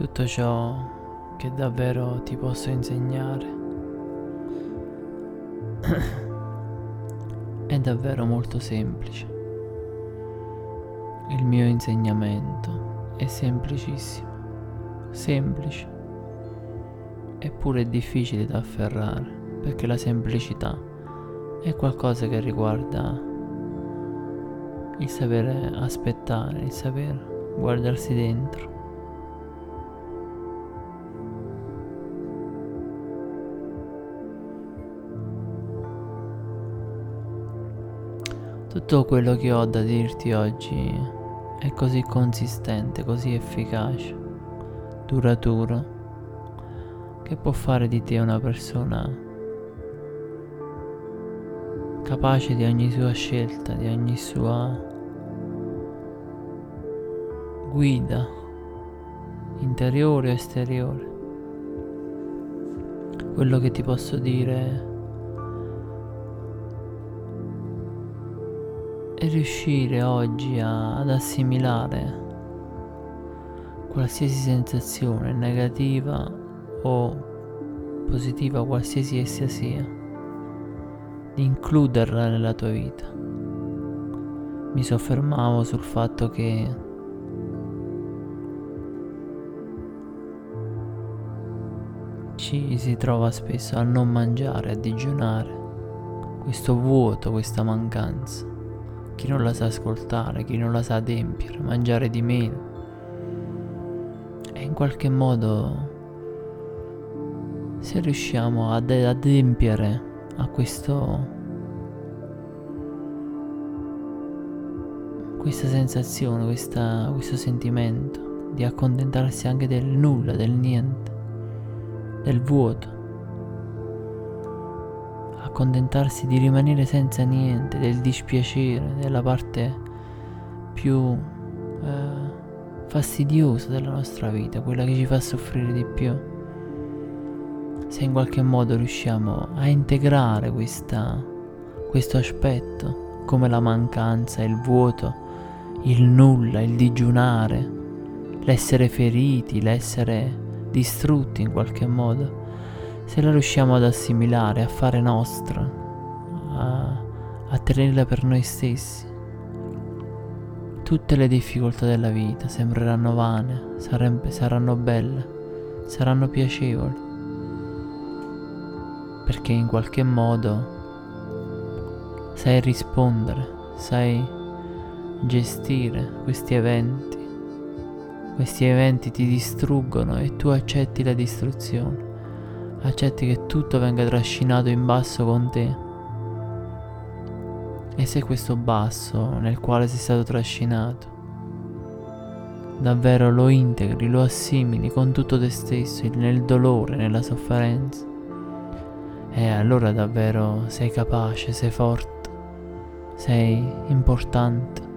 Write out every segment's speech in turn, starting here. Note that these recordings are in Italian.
tutto ciò che davvero ti posso insegnare è davvero molto semplice. Il mio insegnamento è semplicissimo, semplice, eppure è difficile da afferrare perché la semplicità è qualcosa che riguarda il sapere aspettare, il saper guardarsi dentro. Tutto quello che ho da dirti oggi è così consistente, così efficace, duraturo, che può fare di te una persona capace di ogni sua scelta, di ogni sua guida interiore o esteriore. Quello che ti posso dire riuscire oggi a, ad assimilare qualsiasi sensazione negativa o positiva, qualsiasi essa sia, di includerla nella tua vita. Mi soffermavo sul fatto che ci si trova spesso a non mangiare, a digiunare, questo vuoto, questa mancanza. Chi non la sa ascoltare, chi non la sa adempiere, mangiare di meno. E in qualche modo, se riusciamo ad adempiere a questo questa sensazione, questa, questo sentimento di accontentarsi anche del nulla, del niente del vuoto, accontentarsi di rimanere senza niente, del dispiacere, della parte più eh, fastidiosa della nostra vita, quella che ci fa soffrire di più. Se in qualche modo riusciamo a integrare questa, questo aspetto, come la mancanza, il vuoto, il nulla, il digiunare, l'essere feriti, l'essere distrutti in qualche modo, se la riusciamo ad assimilare, a fare nostra, a, a tenerla per noi stessi, tutte le difficoltà della vita sembreranno vane, sarebbe, saranno belle, saranno piacevoli, perché in qualche modo sai rispondere, sai gestire questi eventi. Questi eventi ti distruggono e tu accetti la distruzione. Accetti che tutto venga trascinato in basso con te. E se questo basso nel quale sei stato trascinato, davvero lo integri, lo assimili con tutto te stesso, nel dolore, nella sofferenza, e allora davvero sei capace, sei forte, sei importante.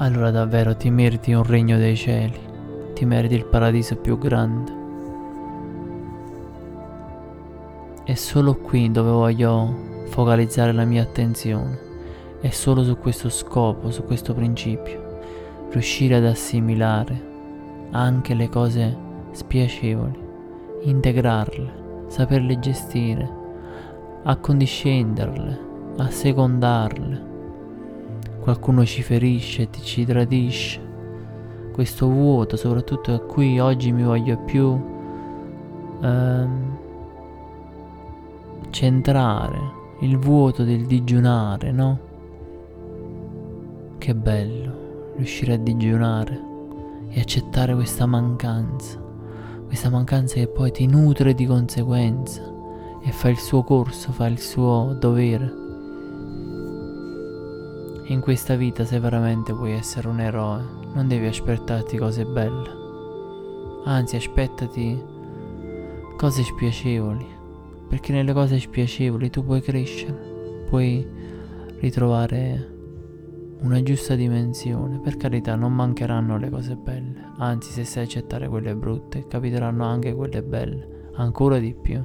allora davvero ti meriti un regno dei cieli, ti meriti il paradiso più grande. È solo qui dove voglio focalizzare la mia attenzione, è solo su questo scopo, su questo principio, riuscire ad assimilare anche le cose spiacevoli, integrarle, saperle gestire, accondiscenderle, assecondarle qualcuno ci ferisce, ti ci tradisce. Questo vuoto, soprattutto a cui oggi mi voglio più ehm, centrare, il vuoto del digiunare, no? Che bello riuscire a digiunare e accettare questa mancanza, questa mancanza che poi ti nutre di conseguenza e fa il suo corso, fa il suo dovere in questa vita se veramente vuoi essere un eroe, non devi aspettarti cose belle. Anzi, aspettati cose spiacevoli, perché nelle cose spiacevoli tu puoi crescere, puoi ritrovare una giusta dimensione. Per carità, non mancheranno le cose belle, anzi, se sai accettare quelle brutte, capiteranno anche quelle belle, ancora di più.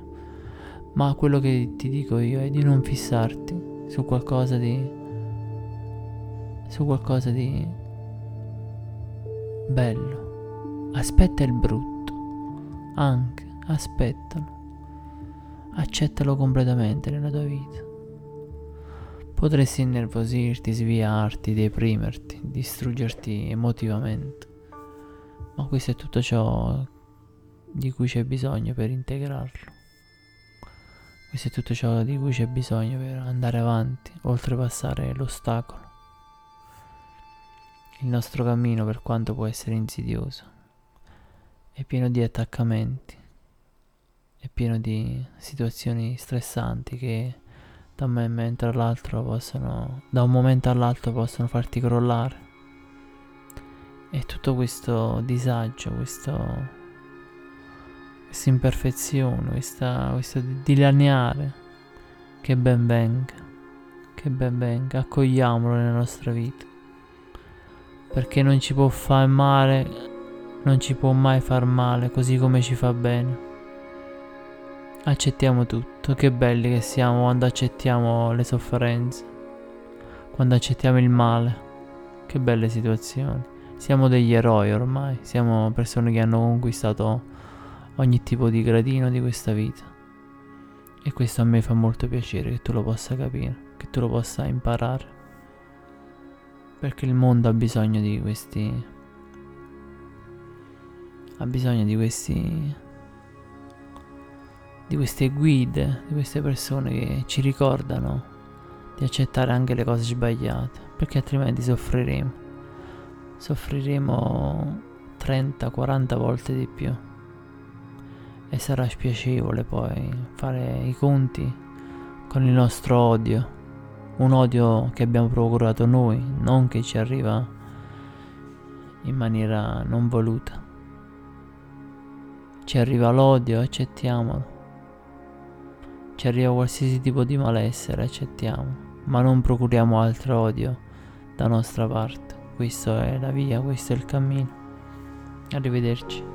Ma quello che ti dico io è di non fissarti su qualcosa di su qualcosa di bello, aspetta il brutto, anche aspettalo, accettalo completamente nella tua vita. Potresti innervosirti, sviarti, deprimerti, distruggerti emotivamente, ma questo è tutto ciò di cui c'è bisogno per integrarlo. Questo è tutto ciò di cui c'è bisogno per andare avanti, oltrepassare l'ostacolo. Il nostro cammino, per quanto può essere insidioso, è pieno di attaccamenti, è pieno di situazioni stressanti che da un momento all'altro possono, da un momento all'altro possono farti crollare. E tutto questo disagio, questo questa imperfezione, questa, questo dilaniare, che ben venga, che ben venga, accogliamolo nella nostra vita, perché non ci può fare male, non ci può mai far male, così come ci fa bene. Accettiamo tutto, che belli che siamo quando accettiamo le sofferenze, quando accettiamo il male, che belle situazioni. Siamo degli eroi ormai, siamo persone che hanno conquistato ogni tipo di gradino di questa vita. E questo a me fa molto piacere che tu lo possa capire, che tu lo possa imparare. Perché il mondo ha bisogno di questi... ha bisogno di questi... di queste guide, di queste persone che ci ricordano di accettare anche le cose sbagliate, perché altrimenti soffriremo. Soffriremo 30-40 volte di più e sarà spiacevole poi fare i conti con il nostro odio, un odio che abbiamo procurato noi, non che ci arriva in maniera non voluta. Ci arriva l'odio, accettiamolo. Ci arriva qualsiasi tipo di malessere, accettiamo, ma non procuriamo altro odio da nostra parte. Questa è la via, questo è il cammino. Arrivederci.